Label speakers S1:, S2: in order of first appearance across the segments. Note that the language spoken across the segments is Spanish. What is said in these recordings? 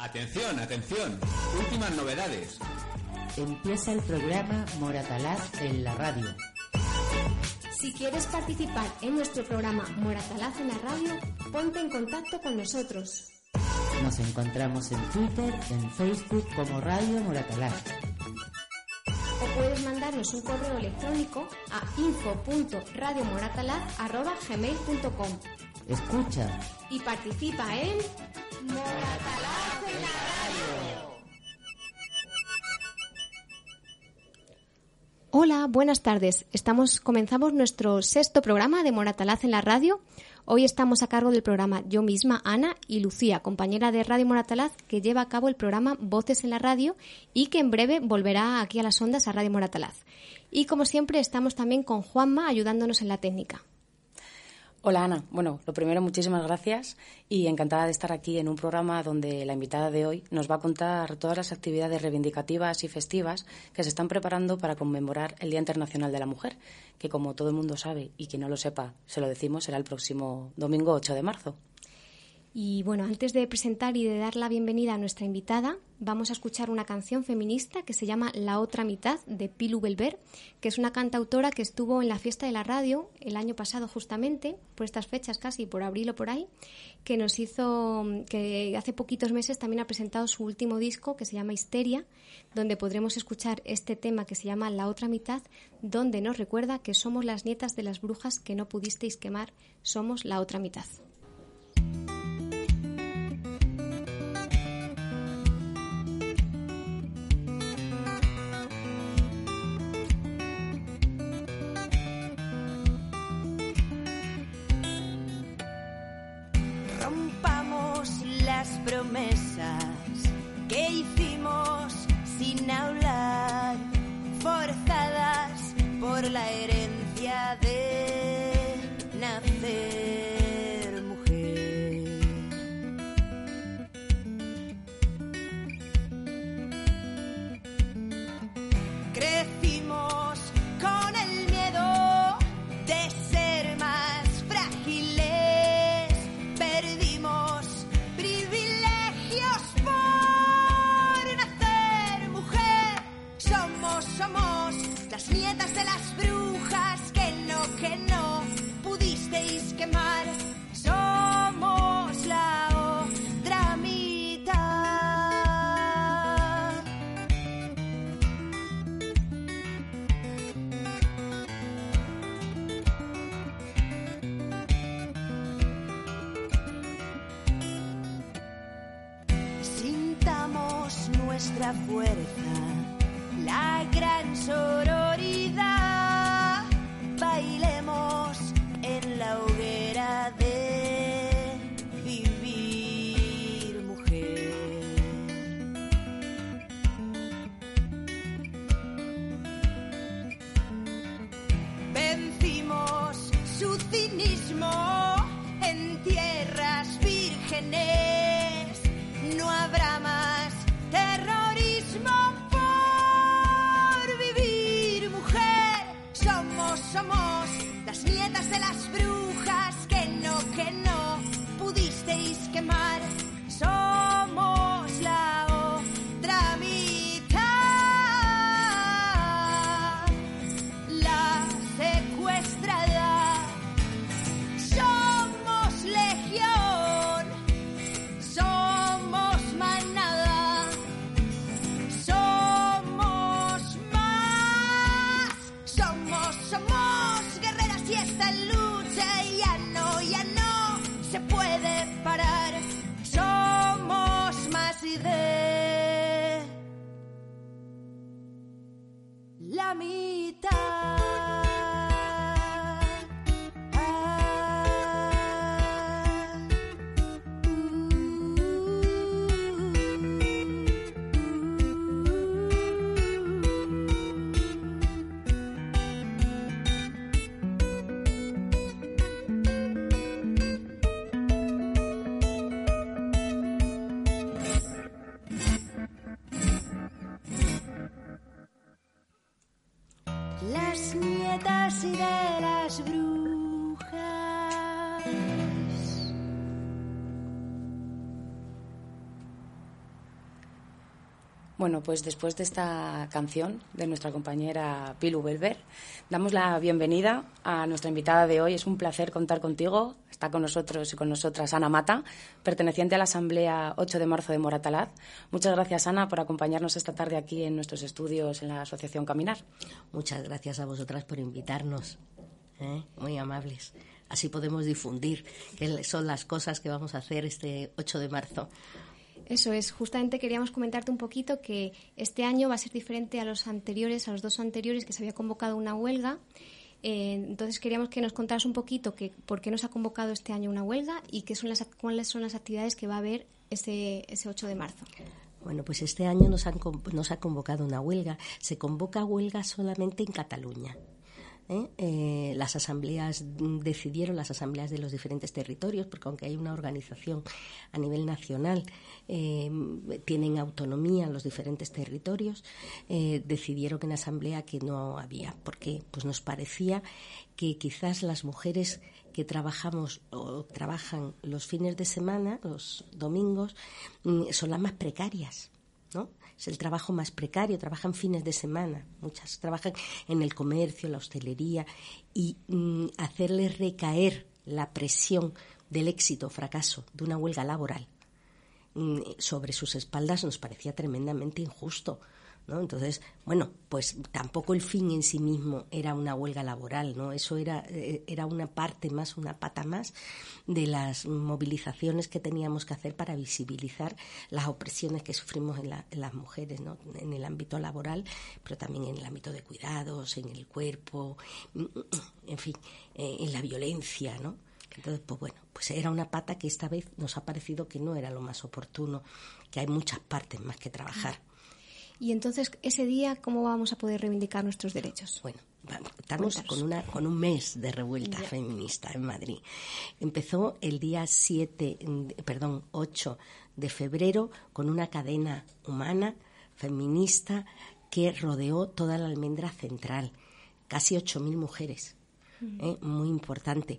S1: Atención, atención. Últimas novedades.
S2: Empieza el programa Moratalaz en la radio.
S3: Si quieres participar en nuestro programa Moratalaz en la radio, ponte en contacto con nosotros.
S2: Nos encontramos en Twitter, en Facebook como Radio Moratalaz.
S3: O puedes mandarnos un correo electrónico a info.radiomoratalaz.gmail.com
S2: Escucha.
S3: y participa en Moratalaz Hola, buenas tardes. Estamos, comenzamos nuestro sexto programa de Moratalaz en la radio. Hoy estamos a cargo del programa yo misma, Ana y Lucía, compañera de Radio Moratalaz, que lleva a cabo el programa Voces en la Radio y que en breve volverá aquí a las ondas a Radio Moratalaz. Y como siempre estamos también con Juanma ayudándonos en la técnica.
S4: Hola Ana, bueno, lo primero muchísimas gracias y encantada de estar aquí en un programa donde la invitada de hoy nos va a contar todas las actividades reivindicativas y festivas que se están preparando para conmemorar el Día Internacional de la Mujer, que como todo el mundo sabe y quien no lo sepa, se lo decimos, será el próximo domingo 8 de marzo.
S3: Y bueno, antes de presentar y de dar la bienvenida a nuestra invitada, vamos a escuchar una canción feminista que se llama La otra mitad de Pilu Belver, que es una cantautora que estuvo en la fiesta de la radio el año pasado justamente, por estas fechas casi, por abril o por ahí, que nos hizo, que hace poquitos meses también ha presentado su último disco que se llama Histeria, donde podremos escuchar este tema que se llama La otra mitad, donde nos recuerda que somos las nietas de las brujas que no pudisteis quemar, somos la otra mitad.
S5: Pudisteis quemar.
S4: Bueno, pues después de esta canción de nuestra compañera Pilu Belver, damos la bienvenida a nuestra invitada de hoy. Es un placer contar contigo. Está con nosotros y con nosotras Ana Mata, perteneciente a la Asamblea 8 de marzo de Moratalaz. Muchas gracias, Ana, por acompañarnos esta tarde aquí en nuestros estudios en la Asociación Caminar.
S6: Muchas gracias a vosotras por invitarnos. ¿eh? Muy amables. Así podemos difundir qué son las cosas que vamos a hacer este 8 de marzo.
S3: Eso es, justamente queríamos comentarte un poquito que este año va a ser diferente a los anteriores, a los dos anteriores, que se había convocado una huelga. Eh, entonces queríamos que nos contaras un poquito que, por qué nos ha convocado este año una huelga y qué son las, cuáles son las actividades que va a haber ese, ese 8 de marzo.
S6: Bueno, pues este año nos, han, nos ha convocado una huelga. Se convoca huelga solamente en Cataluña. ¿Eh? Eh, las asambleas mm, decidieron, las asambleas de los diferentes territorios, porque aunque hay una organización a nivel nacional, eh, tienen autonomía los diferentes territorios, eh, decidieron en asamblea que no había, porque pues nos parecía que quizás las mujeres que trabajamos o trabajan los fines de semana, los domingos, mm, son las más precarias. ¿no? Es el trabajo más precario, trabajan fines de semana, muchas trabajan en el comercio, la hostelería, y mm, hacerles recaer la presión del éxito o fracaso de una huelga laboral mm, sobre sus espaldas nos parecía tremendamente injusto. ¿No? Entonces, bueno, pues tampoco el fin en sí mismo era una huelga laboral, ¿no? Eso era, eh, era una parte más, una pata más de las movilizaciones que teníamos que hacer para visibilizar las opresiones que sufrimos en, la- en las mujeres, ¿no? En el ámbito laboral, pero también en el ámbito de cuidados, en el cuerpo, en fin, eh, en la violencia, ¿no? Entonces, pues bueno, pues era una pata que esta vez nos ha parecido que no era lo más oportuno, que hay muchas partes más que trabajar.
S3: Y entonces, ese día, ¿cómo vamos a poder reivindicar nuestros derechos?
S6: Bueno, estamos
S3: Cuéntanos.
S6: con, una, con un mes de revuelta feminista en Madrid. Empezó el día 7, mm, perdón, 8 de febrero con una cadena humana feminista que rodeó toda la almendra central. Casi 8.000 mujeres. ¿eh? Muy importante.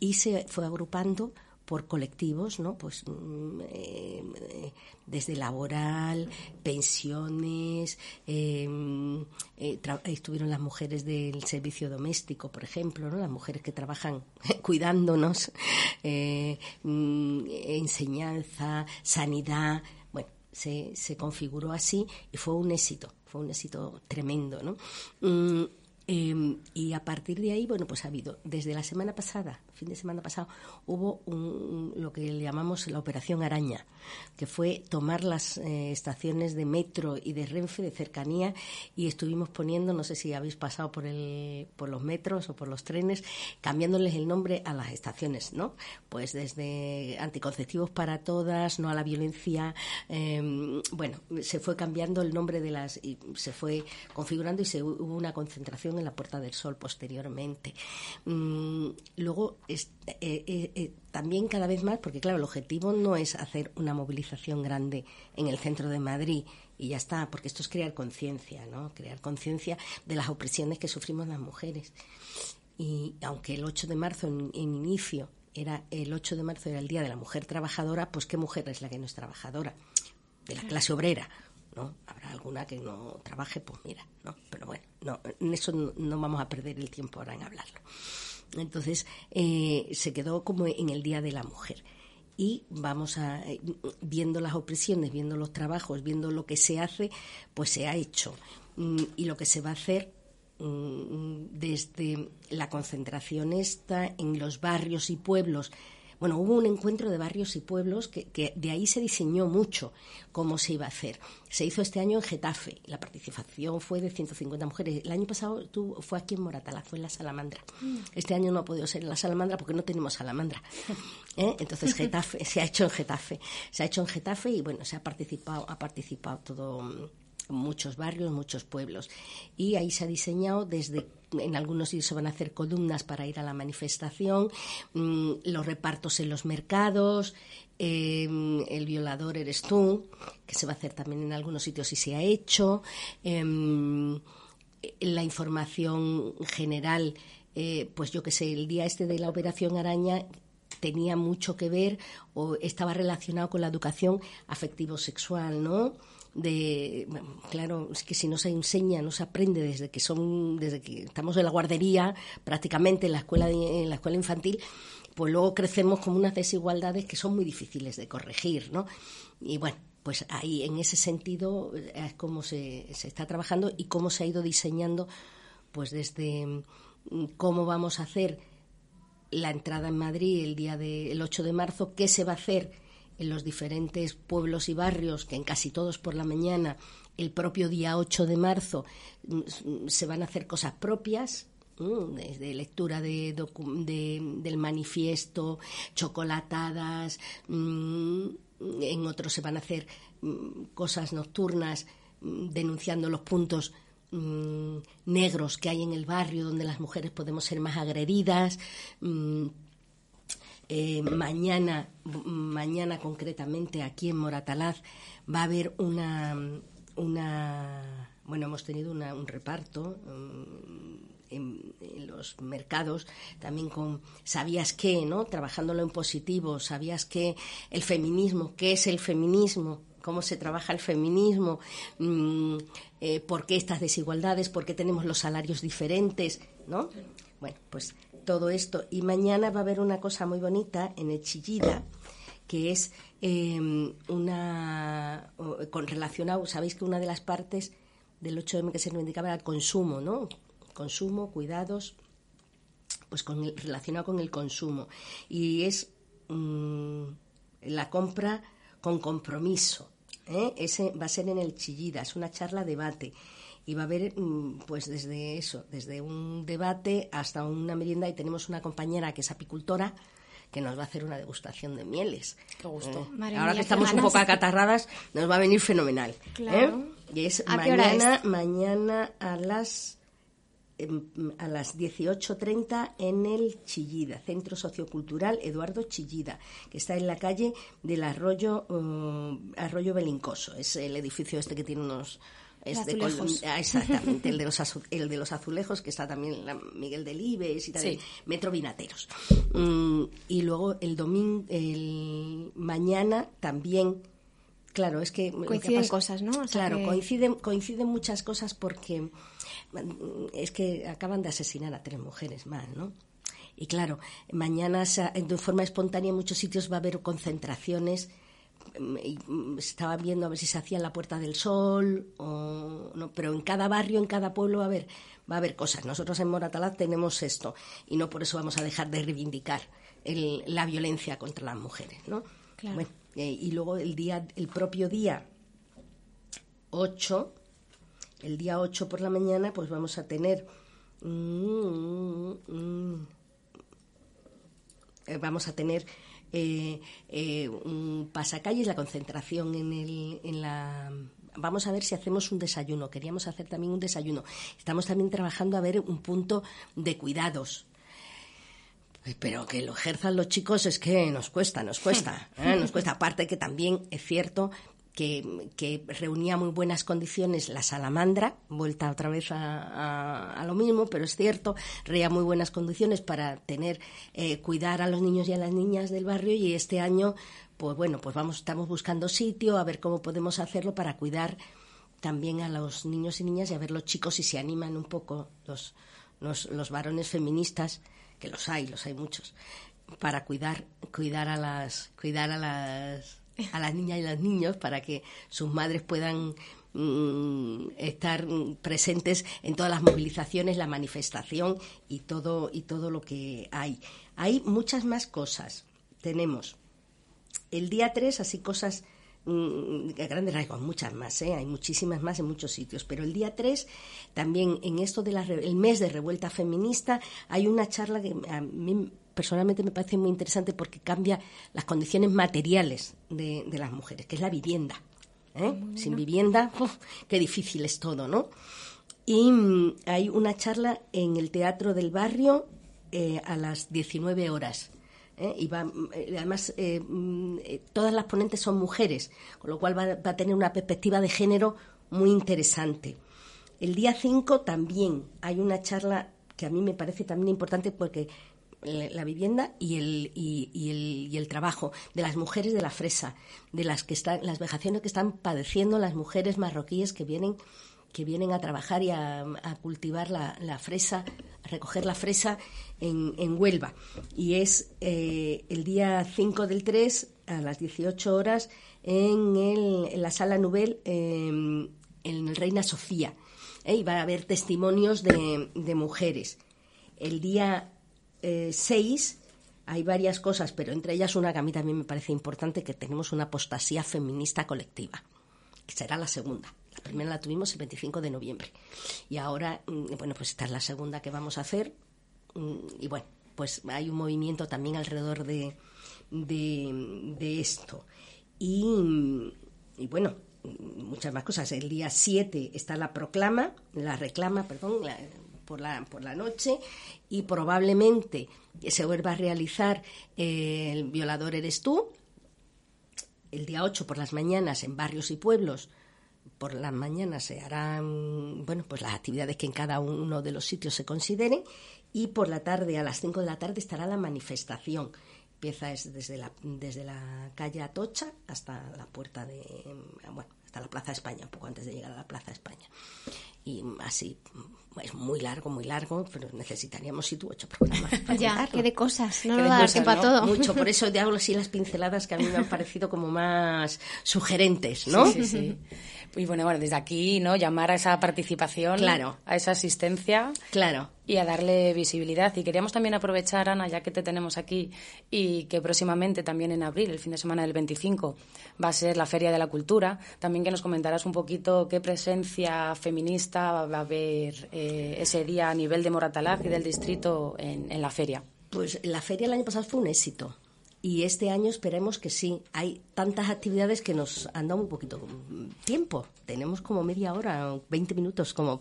S6: Y se fue agrupando por colectivos, ¿no? Pues mm, eh, desde laboral, pensiones, eh, eh, estuvieron las mujeres del servicio doméstico, por ejemplo, ¿no? Las mujeres que trabajan cuidándonos, eh, mm, enseñanza, sanidad, bueno, se, se configuró así y fue un éxito, fue un éxito tremendo, ¿no? Mm, eh, y a partir de ahí, bueno, pues ha habido, desde la semana pasada, fin de semana pasado, hubo un- lo que llamamos la Operación Araña, que fue tomar las eh, estaciones de metro y de Renfe de cercanía y estuvimos poniendo, no sé si habéis pasado por, el, por los metros o por los trenes, cambiándoles el nombre a las estaciones, ¿no? Pues desde anticonceptivos para todas, no a la violencia, eh, bueno, se fue cambiando el nombre de las, y se fue configurando y se hu- hubo una concentración en la Puerta del Sol posteriormente. Mm, luego, es- eh, eh, eh, también cada vez más, porque claro, el objetivo no es hacer una movilización grande en el centro de Madrid y ya está, porque esto es crear conciencia, ¿no? Crear conciencia de las opresiones que sufrimos las mujeres. Y aunque el 8 de marzo en, en inicio era el 8 de marzo era el día de la mujer trabajadora, pues qué mujer es la que no es trabajadora, de la clase obrera, ¿no? Habrá alguna que no trabaje, pues mira, ¿no? Pero bueno, no, en eso no, no vamos a perder el tiempo ahora en hablarlo. Entonces, eh, se quedó como en el Día de la Mujer. Y vamos a, eh, viendo las opresiones, viendo los trabajos, viendo lo que se hace, pues se ha hecho. Mm, Y lo que se va a hacer mm, desde la concentración esta en los barrios y pueblos. Bueno, hubo un encuentro de barrios y pueblos que, que de ahí se diseñó mucho cómo se iba a hacer. Se hizo este año en Getafe. La participación fue de 150 mujeres. El año pasado tuvo- fue aquí en Moratalá, fue en la Salamandra. Este año no ha podido ser en la Salamandra porque no tenemos Salamandra. ¿Eh? Entonces Getafe se ha hecho en Getafe. Se ha hecho en Getafe y bueno, se ha participado, ha participado todo mm, muchos barrios, muchos pueblos. Y ahí se ha diseñado desde, en algunos sitios se van a hacer columnas para ir a la manifestación, mm, los repartos en los mercados, eh, el violador eres tú, que se va a hacer también en algunos sitios y se ha hecho. em, la información general, eh, pues yo que sé, el día este de la operación araña tenía mucho que ver o estaba relacionado con la educación afectivo-sexual, ¿no? De claro es que si no se enseña no se aprende desde que son desde que estamos en la guardería prácticamente en la escuela en la escuela infantil pues luego crecemos con unas desigualdades que son muy difíciles de corregir no y bueno pues ahí en ese sentido es como se, se está trabajando y cómo se ha ido diseñando pues desde mm, cómo vamos a hacer la entrada en Madrid el día del 8 de marzo, qué se va a hacer en los diferentes pueblos y barrios, que en casi todos por la mañana, el propio día 8 de marzo, mm, se van a hacer cosas propias, desde lectura de, del manifiesto, chocolatadas, mm, en otros se van a hacer mm, cosas nocturnas denunciando los puntos negros que hay en el barrio donde las mujeres podemos ser más agredidas. Eh, mañana, mañana concretamente aquí en Moratalaz va a haber una, una bueno, hemos tenido un reparto mm, en, los mercados también con sabías qué, ¿no? Trabajándolo en positivo, sabías que el feminismo, ¿qué es el feminismo? cómo se trabaja el feminismo, mm, eh, por qué estas desigualdades, por qué tenemos los salarios diferentes, ¿no? Bueno, pues todo esto. Y mañana va a haber una cosa muy bonita en el Chillida, que es em, una. con relacionado, sabéis que una de las partes del 8M que se reivindicaba era el consumo, ¿no? Consumo, cuidados, pues con relacionado con el consumo. Y es mm, la compra con compromiso. ¿eh? Ese va a ser en el Chillida, es una charla debate y va a haber mm, pues desde eso, desde un debate hasta una merienda y tenemos una compañera que es apicultora que nos va a hacer una degustación de mieles.
S4: Qué gusto.
S6: Eh, ahora que estamos un poco acatarradas, nos va a venir fenomenal. ¿eh?
S3: Claro.
S6: Y es mañana, mañana a las em, a las 18.30 en el Chillida, Centro Sociocultural Eduardo Chillida, que está en la calle del Arroyo, uh, Arroyo Belincoso. Es el edificio este que tiene unos,
S3: Ah,
S6: exactamente, el de, los el de los azulejos, que está también la Miguel Delibes y también Metro Vinateros. Mm, y luego el domingo, el mañana también, claro, es que...
S3: Coinciden cosas, ¿no?
S6: claro, coinciden, coinciden muchas cosas porque mm, es que acaban de asesinar a tres mujeres más, ¿no? Y claro, mañana de forma espontánea en muchos sitios va a haber concentraciones estaba viendo a ver si se hacía en la Puerta del Sol, o, no, pero en cada barrio, en cada pueblo a haber, va a haber cosas. Nosotros en Moratalaz tenemos esto y no por eso vamos a dejar de reivindicar la violencia contra las mujeres, ¿no? Eh, y luego el día, el propio día 8, el día 8 por la mañana, pues vamos a tener mm, mm, eh, vamos a tener eh, eh, un pasacalles, la concentración en, el, en la vamos a ver si hacemos un desayuno. Queríamos hacer también un desayuno. Estamos también trabajando a ver un punto de cuidados. Pero que lo ejerzan los chicos es que nos cuesta, nos cuesta. ¿eh? Nos cuesta. Aparte que también es cierto que, reunía muy buenas condiciones la salamandra, vuelta otra vez a, lo mismo, pero es cierto, reía muy buenas condiciones para tener, eh, cuidar a los niños y a las niñas del barrio y este año, pues bueno, pues vamos, estamos buscando sitio, a ver cómo podemos hacerlo para cuidar también a los niños y niñas y a ver los chicos si se animan un poco los, los, los varones feministas, que los hay, los hay muchos, para cuidar, cuidar a las, cuidar a las a las niñas y los niños para que sus madres puedan mm, estar presentes en todas las movilizaciones, la manifestación y todo y todo lo que hay. Hay muchas más cosas. Tenemos el día 3 así cosas mm, grandes rasgos, muchas más, ¿eh? hay muchísimas más en muchos sitios, pero el día 3 también en esto del mes de revuelta feminista hay una charla que a mí personalmente me parece muy interesante porque cambia las condiciones materiales de, las mujeres, que es la vivienda. ¿eh? Sin vivienda, qué difícil es todo, ¿no? Y mm, hay una charla en el Teatro del Barrio eh, a las 19 horas. ¿eh? Y va, mm, además, mm, todas las ponentes son mujeres, con lo cual va, va, a tener una perspectiva de género muy interesante. El día 5 también hay una charla que a mí me parece también importante porque la vivienda y el, y, el, y el trabajo de las mujeres de la fresa, de las que están, las vejaciones que están padeciendo las mujeres marroquíes que vienen que vienen a trabajar y a, cultivar la, la, fresa, a recoger la fresa en, en Huelva. Y es eh, el día 5 del 3 a las 18 horas en, el, en la sala Nubel en el Reina Sofía. ¿eh? Y va a haber testimonios de, de mujeres. El día 6 eh, hay varias cosas, pero entre ellas una que a mí también me parece importante, que tenemos una apostasía feminista colectiva, que será la segunda. La primera la tuvimos el 25 de noviembre. Y ahora, mm, bueno, pues esta es la segunda que vamos a hacer. Mm, y bueno, pues hay un movimiento también alrededor de, de, esto. Y, y, bueno, muchas más cosas. El día 7 está la proclama, la reclama, perdón, por, la, por la noche y probablemente se vuelva a realizar eh, El violador eres tú. El día 8 por las mañanas en barrios y pueblos por las mañanas se harán bueno pues las actividades que en cada uno de los sitios se consideren y por la tarde a las 5 de la tarde estará la manifestación empieza desde la desde la calle Atocha hasta la puerta de bueno hasta la Plaza España un poco antes de llegar a la Plaza España y así es muy largo, muy largo, pero necesitaríamos si tú ocho programas.
S3: ya, que de cosas, no nos va a dar tiempo a todo.
S6: Mucho, por eso te hago así las pinceladas que a mí me han parecido como más sugerentes, ¿no?
S4: Sí, sí, sí. Y bueno, bueno, desde aquí, ¿no? Llamar a esa participación,
S6: claro.
S4: a esa asistencia.
S6: Claro.
S4: Y a darle visibilidad. Y queríamos también aprovechar, Ana, ya que te tenemos aquí, y que próximamente, también en abril, el fin de semana del 25, va a ser la Feria de la Cultura, también que nos comentarás un poquito qué presencia feminista va a haber eh, ese día a nivel de Moratalaz y del distrito en, en la feria.
S6: Pues la feria el año pasado fue un éxito y este año esperemos que sí. Hay tantas actividades que nos han dado un poquito tiempo. Tenemos como media hora, 20 minutos como,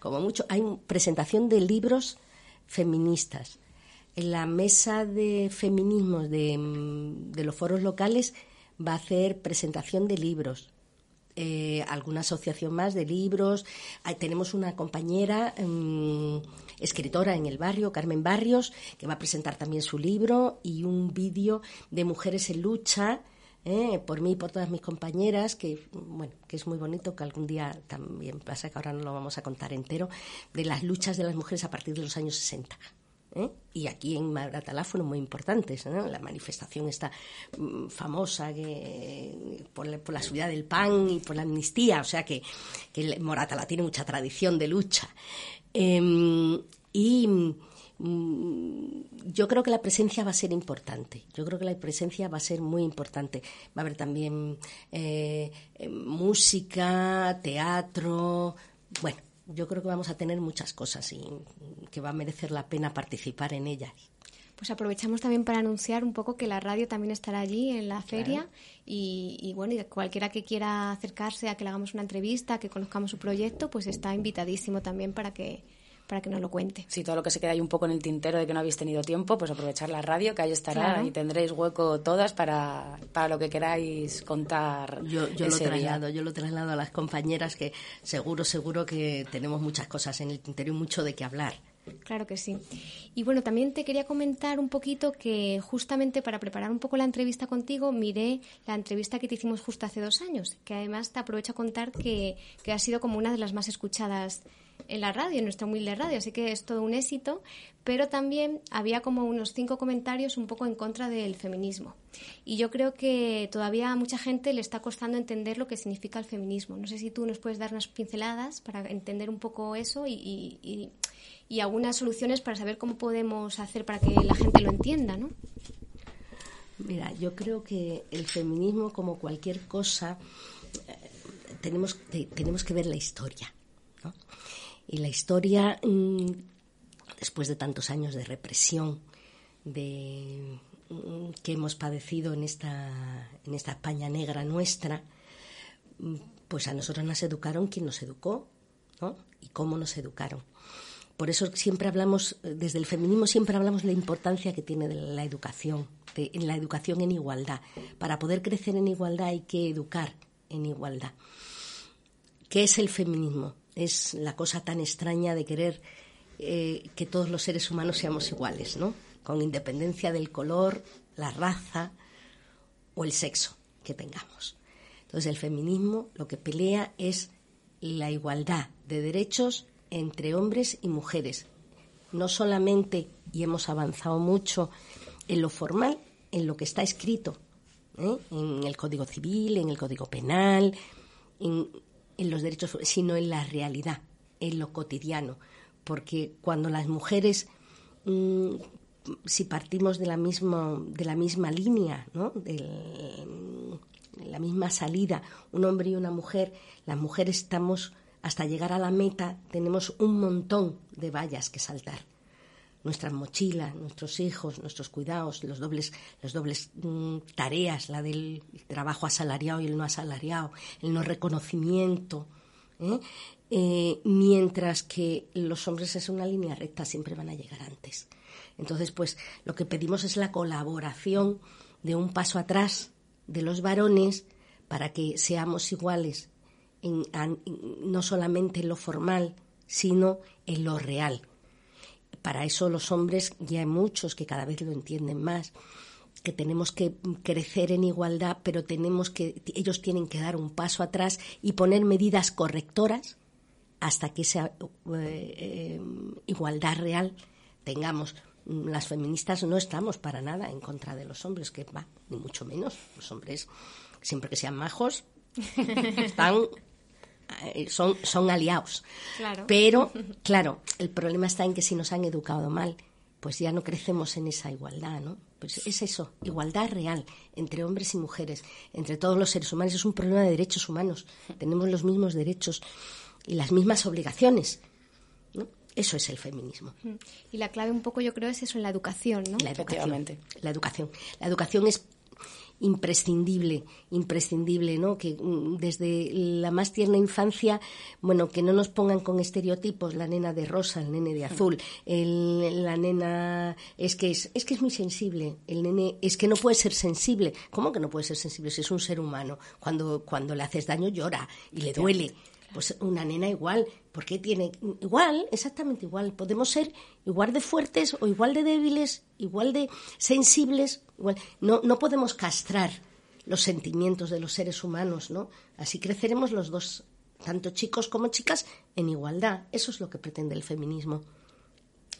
S6: como mucho. Hay presentación de libros feministas. En la mesa de feminismos de, de los foros locales va a hacer presentación de libros. Eh, alguna asociación más de libros. tenemos una compañera mm, escritora en el barrio, Carmen Barrios, que va a presentar también su libro y un vídeo de mujeres en lucha. Eh, por mí y por todas mis compañeras, que bueno, que es muy bonito, que algún día también pasa que ahora no lo vamos a contar entero, de las luchas de las mujeres a partir de los años 60. ¿Eh? y aquí en Maratalá fueron muy importantes. La manifestación está mm, famosa que, por, la, subida del pan y por la amnistía, o sea que, que Moratalá tiene mucha tradición de lucha. Em, y mm, yo creo que la presencia va a ser importante. Yo creo que la presencia va a ser muy importante. Va a haber también eh, música, teatro, bueno, yo creo que vamos a tener muchas cosas y que va a merecer la pena participar en ellas.
S3: Pues aprovechamos también para anunciar un poco que la radio también estará allí en la feria y, bueno, y cualquiera que quiera acercarse a que le hagamos una entrevista, que conozcamos su proyecto, pues está invitadísimo también para que para que nos lo cuente.
S4: Sí, todo lo que se queda ahí un poco en el tintero de que no habéis tenido tiempo, pues aprovechar la radio, que ahí estará y tendréis hueco todas para, para lo que queráis contar.
S6: Yo, yo lo traslado, yo lo traslado a las compañeras que seguro, seguro que tenemos muchas cosas en el tintero y mucho de qué hablar.
S3: Claro que sí. Y bueno, también te quería comentar un poquito que justamente para preparar un poco la entrevista contigo miré la entrevista que te hicimos justo hace dos años, que además te aprovecho a contar que, que ha sido como una de las más escuchadas en la radio, en nuestra humilde radio, así que es todo un éxito, pero también había como unos cinco comentarios un poco en contra del feminismo. Y yo creo que todavía a mucha gente le está costando entender lo que significa el feminismo. No sé si tú nos puedes dar unas pinceladas para entender un poco eso y, y, algunas soluciones para saber cómo podemos hacer para que la gente lo entienda, ¿no?
S6: Mira, yo creo que el feminismo, como cualquier cosa, eh, tenemos, tenemos que ver la historia. ¿no? Y la historia, mm, después de tantos años de represión, de mm, que hemos padecido en esta, en esta España negra nuestra, mm, pues a nosotros nos educaron quien nos educó, ¿no? Y cómo nos educaron. Por eso siempre hablamos, desde el feminismo siempre hablamos de la importancia que tiene la educación, en la educación en igualdad. Para poder crecer en igualdad hay que educar en igualdad. ¿Qué es el feminismo? es la cosa tan extraña de querer eh, que todos los seres humanos seamos iguales, ¿no? Con independencia del color, la raza o el sexo que tengamos. Entonces el feminismo lo que pelea es la igualdad de derechos entre hombres y mujeres. No solamente, y hemos avanzado mucho en lo formal, en lo que está escrito, ¿eh? en el Código Civil, en el Código Penal, en, los derechos, sino en la realidad, en lo cotidiano. Porque cuando las mujeres, mm, si partimos de la, misma, de la misma línea, ¿no? de la misma salida, un hombre y una mujer, las mujeres estamos, hasta llegar a la meta, tenemos un montón de vallas que saltar nuestras mochilas, nuestros hijos, nuestros cuidados, los dobles, los dobles mm, tareas, la del trabajo asalariado y el no asalariado, el no reconocimiento. ¿eh? Eh, mientras que los hombres es una línea recta, siempre van a llegar antes. Entonces, pues lo que pedimos es la colaboración de un paso atrás de los varones para que seamos iguales no solamente en lo formal, sino en lo real para eso los hombres, ya hay muchos que cada vez lo entienden más, que tenemos que crecer en igualdad, pero tenemos que, ellos tienen que dar un paso atrás y poner medidas correctoras hasta que esa eh, eh, igualdad real tengamos. Las feministas no estamos para nada en contra de los hombres, que va, ni mucho menos. Los hombres, siempre que sean majos, están son, son aliados. Pero, claro, el problema está en que si nos han educado mal, pues ya no crecemos en esa igualdad, ¿no? Pues es eso, igualdad real entre hombres y mujeres, entre todos los seres humanos. Es un problema de derechos humanos. Tenemos los mismos derechos y las mismas obligaciones. ¿no? Eso es el feminismo.
S3: Y la clave un poco yo creo es eso en la educación, ¿no?
S6: La educación. La educación. La educación es imprescindible, imprescindible, ¿no? Que mm, desde la más tierna infancia, bueno, que no nos pongan con estereotipos, la nena de rosa, el nene de azul, la nena es que es, es que es muy sensible, el nene es que no puede ser sensible. ¿Cómo que no puede ser sensible si es un ser humano? Cuando, cuando le haces daño llora y le duele. Pues una nena igual, porque tiene igual, exactamente igual. Podemos ser igual de fuertes o igual de débiles, igual de sensibles. Igual. No, no podemos castrar los sentimientos de los seres humanos, ¿no? Así creceremos los dos, tanto chicos como chicas, en igualdad. Eso es lo que pretende el feminismo.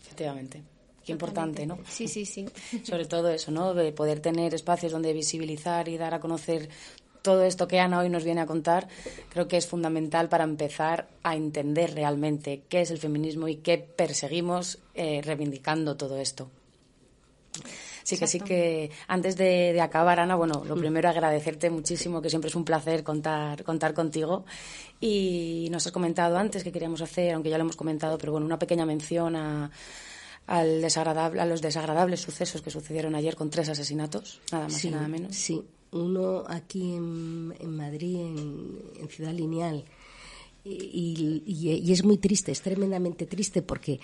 S4: Efectivamente. Qué importante, ¿no?
S3: Sí, sí, sí.
S4: Sobre todo eso, ¿no? De poder tener espacios donde visibilizar y dar a conocer todo esto que Ana hoy nos viene a contar creo que es fundamental para empezar a entender realmente qué es el feminismo y qué perseguimos eh, reivindicando todo esto. Sí que sí que antes de, acabar, Ana, bueno, lo mm. primero agradecerte muchísimo, que siempre es un placer contar, contar contigo. Y nos has comentado antes que queríamos hacer, aunque ya lo hemos comentado, pero bueno, una pequeña mención a, al desagradable, a los desagradables sucesos que sucedieron ayer con tres asesinatos, nada más y nada menos.
S6: Sí, uno aquí en, en Madrid, en, Ciudad Lineal, y, es muy triste, es tremendamente triste porque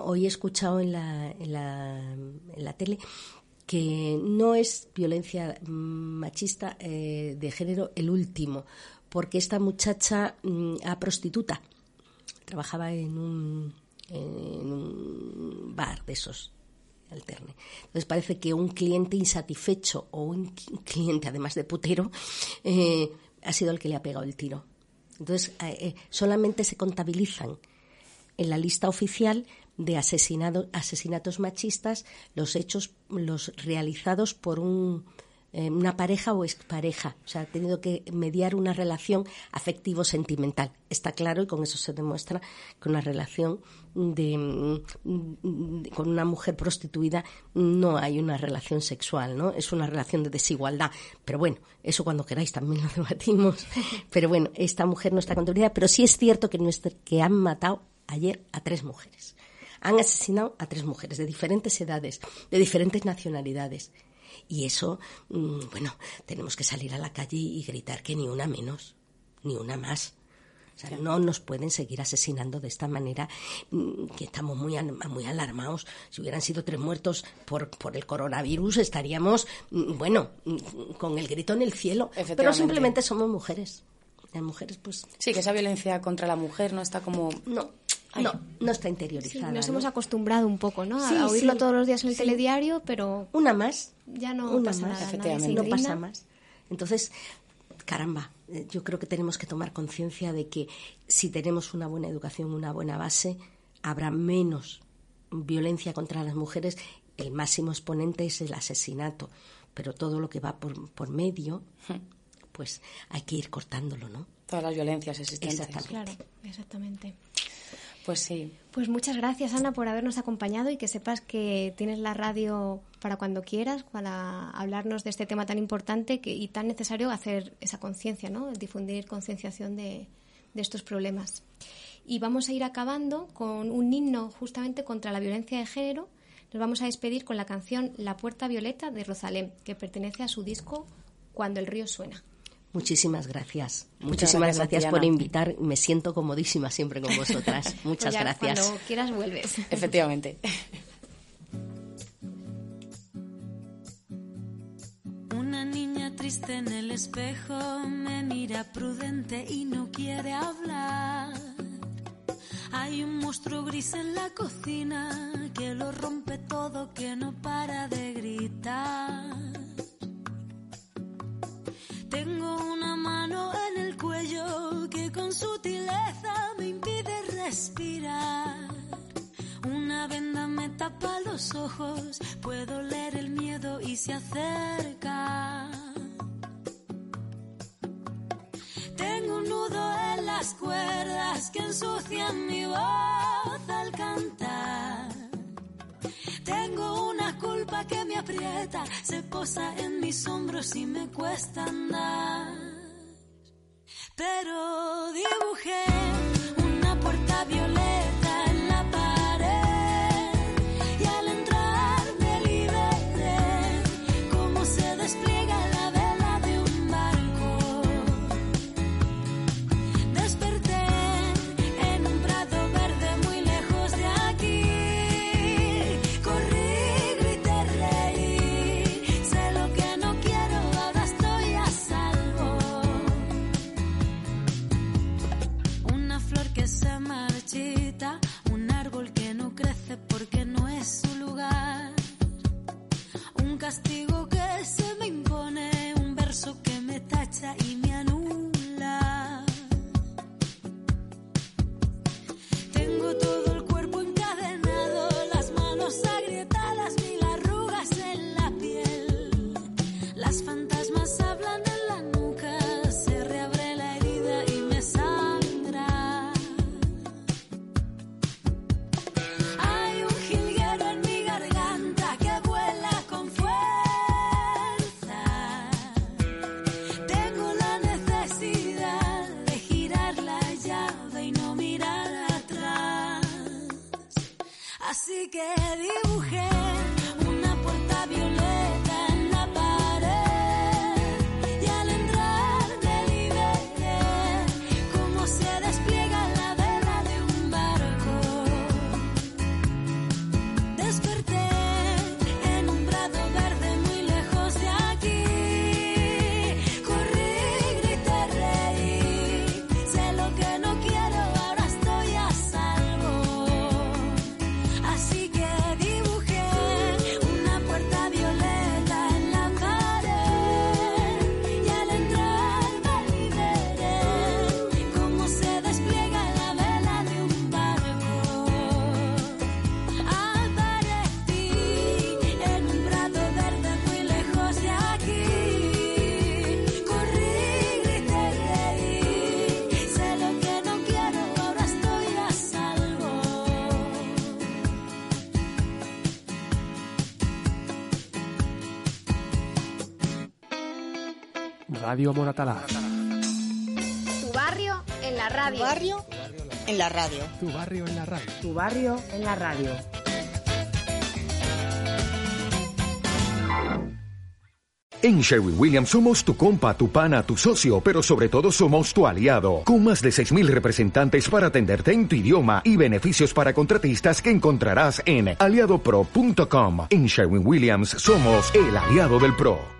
S6: hoy he escuchado en la, en la, en la tele que no es violencia machista eh, de género el último, porque esta muchacha mm, a prostituta. Trabajaba en un, en un bar de esos alterne. Entonces parece que un cliente insatisfecho o un cliente, además de putero, eh, ha sido el que le ha pegado el tiro. Entonces eh, eh, solamente se contabilizan en la lista oficial de asesinatos machistas los hechos los realizados por un eh, una pareja o expareja. O sea, ha tenido que mediar una relación afectivo-sentimental. Está claro y con eso se demuestra que una relación de, mm, con una mujer prostituida no hay una relación sexual, ¿no? Es una relación de desigualdad. Pero bueno, eso cuando queráis también lo debatimos. Pero bueno, esta mujer no está contabilizada, pero sí es cierto que, que han matado ayer a tres mujeres. Han asesinado a tres mujeres de diferentes edades, de diferentes nacionalidades. Y eso, mm, bueno, tenemos que salir a la calle y gritar que ni una menos, ni una más. O sea, no nos pueden seguir asesinando de esta manera, mm, que estamos muy, muy alarmados. Si hubieran sido tres muertos por, por el coronavirus, estaríamos, mm, bueno, con el grito en el cielo. Pero simplemente somos mujeres. Las mujeres, pues...
S4: Sí, que esa violencia contra la mujer no está como...
S6: No, no, no está interiorizada.
S3: nos
S6: ¿no?
S3: hemos acostumbrado un poco, ¿no? A,
S6: Sí,
S3: a oírlo
S6: sí.
S3: todos los días en el
S6: Sí.
S3: telediario, pero
S6: Una más.
S3: ya no
S6: una
S3: pasa
S6: más.
S3: nada.
S4: Efectivamente.
S6: no pasa más. Entonces, caramba, eh, yo creo que tenemos que tomar conciencia de que si tenemos una buena educación, una buena base, habrá menos violencia contra las mujeres. El máximo exponente es el asesinato, pero todo lo que va por, por medio, pues hay que ir cortándolo, ¿no?
S4: Todas las violencias existentes.
S6: Exactamente.
S3: Claro, exactamente.
S4: Pues sí.
S3: Pues muchas gracias, Ana, por habernos acompañado y que sepas que tienes la radio para cuando quieras, para hablarnos de este tema tan importante que, y tan necesario hacer esa conciencia, ¿no? Difundir concienciación de, de estos problemas. Y vamos a ir acabando con un himno justamente contra la violencia de género. Nos vamos a despedir con la canción La Puerta Violeta de Rosalén, que pertenece a su disco Cuando el río suena.
S6: Muchísimas gracias.
S4: Muchas
S6: Muchísimas
S4: gracias
S6: por invitar. Me siento comodísima siempre con vosotras.
S3: Pues
S6: Muchas
S3: ya
S6: gracias.
S3: Cuando quieras vuelves.
S4: Efectivamente.
S7: Una niña triste en el espejo me mira prudente y no quiere hablar. Hay un monstruo gris en la cocina que lo rompe todo, que no para de gritar. Sutileza me impide respirar. Una venda me tapa los ojos, puedo leer el miedo y se acerca. Tengo un nudo en las cuerdas que ensucian mi voz al cantar. Tengo una culpa que me aprieta, se posa en mis hombros y me cuesta andar. Pero dibujé
S8: Radio Moratalá.
S3: Tu barrio en la radio.
S9: barrio en la radio.
S8: Tu barrio en la radio.
S2: Tu barrio en la radio.
S10: En Sherwin Williams somos tu compa, tu pana, tu socio, pero sobre todo somos tu aliado, con más de 6.000 representantes para atenderte en tu idioma y beneficios para contratistas que encontrarás en aliadopro.com. En Sherwin Williams somos el aliado del PRO.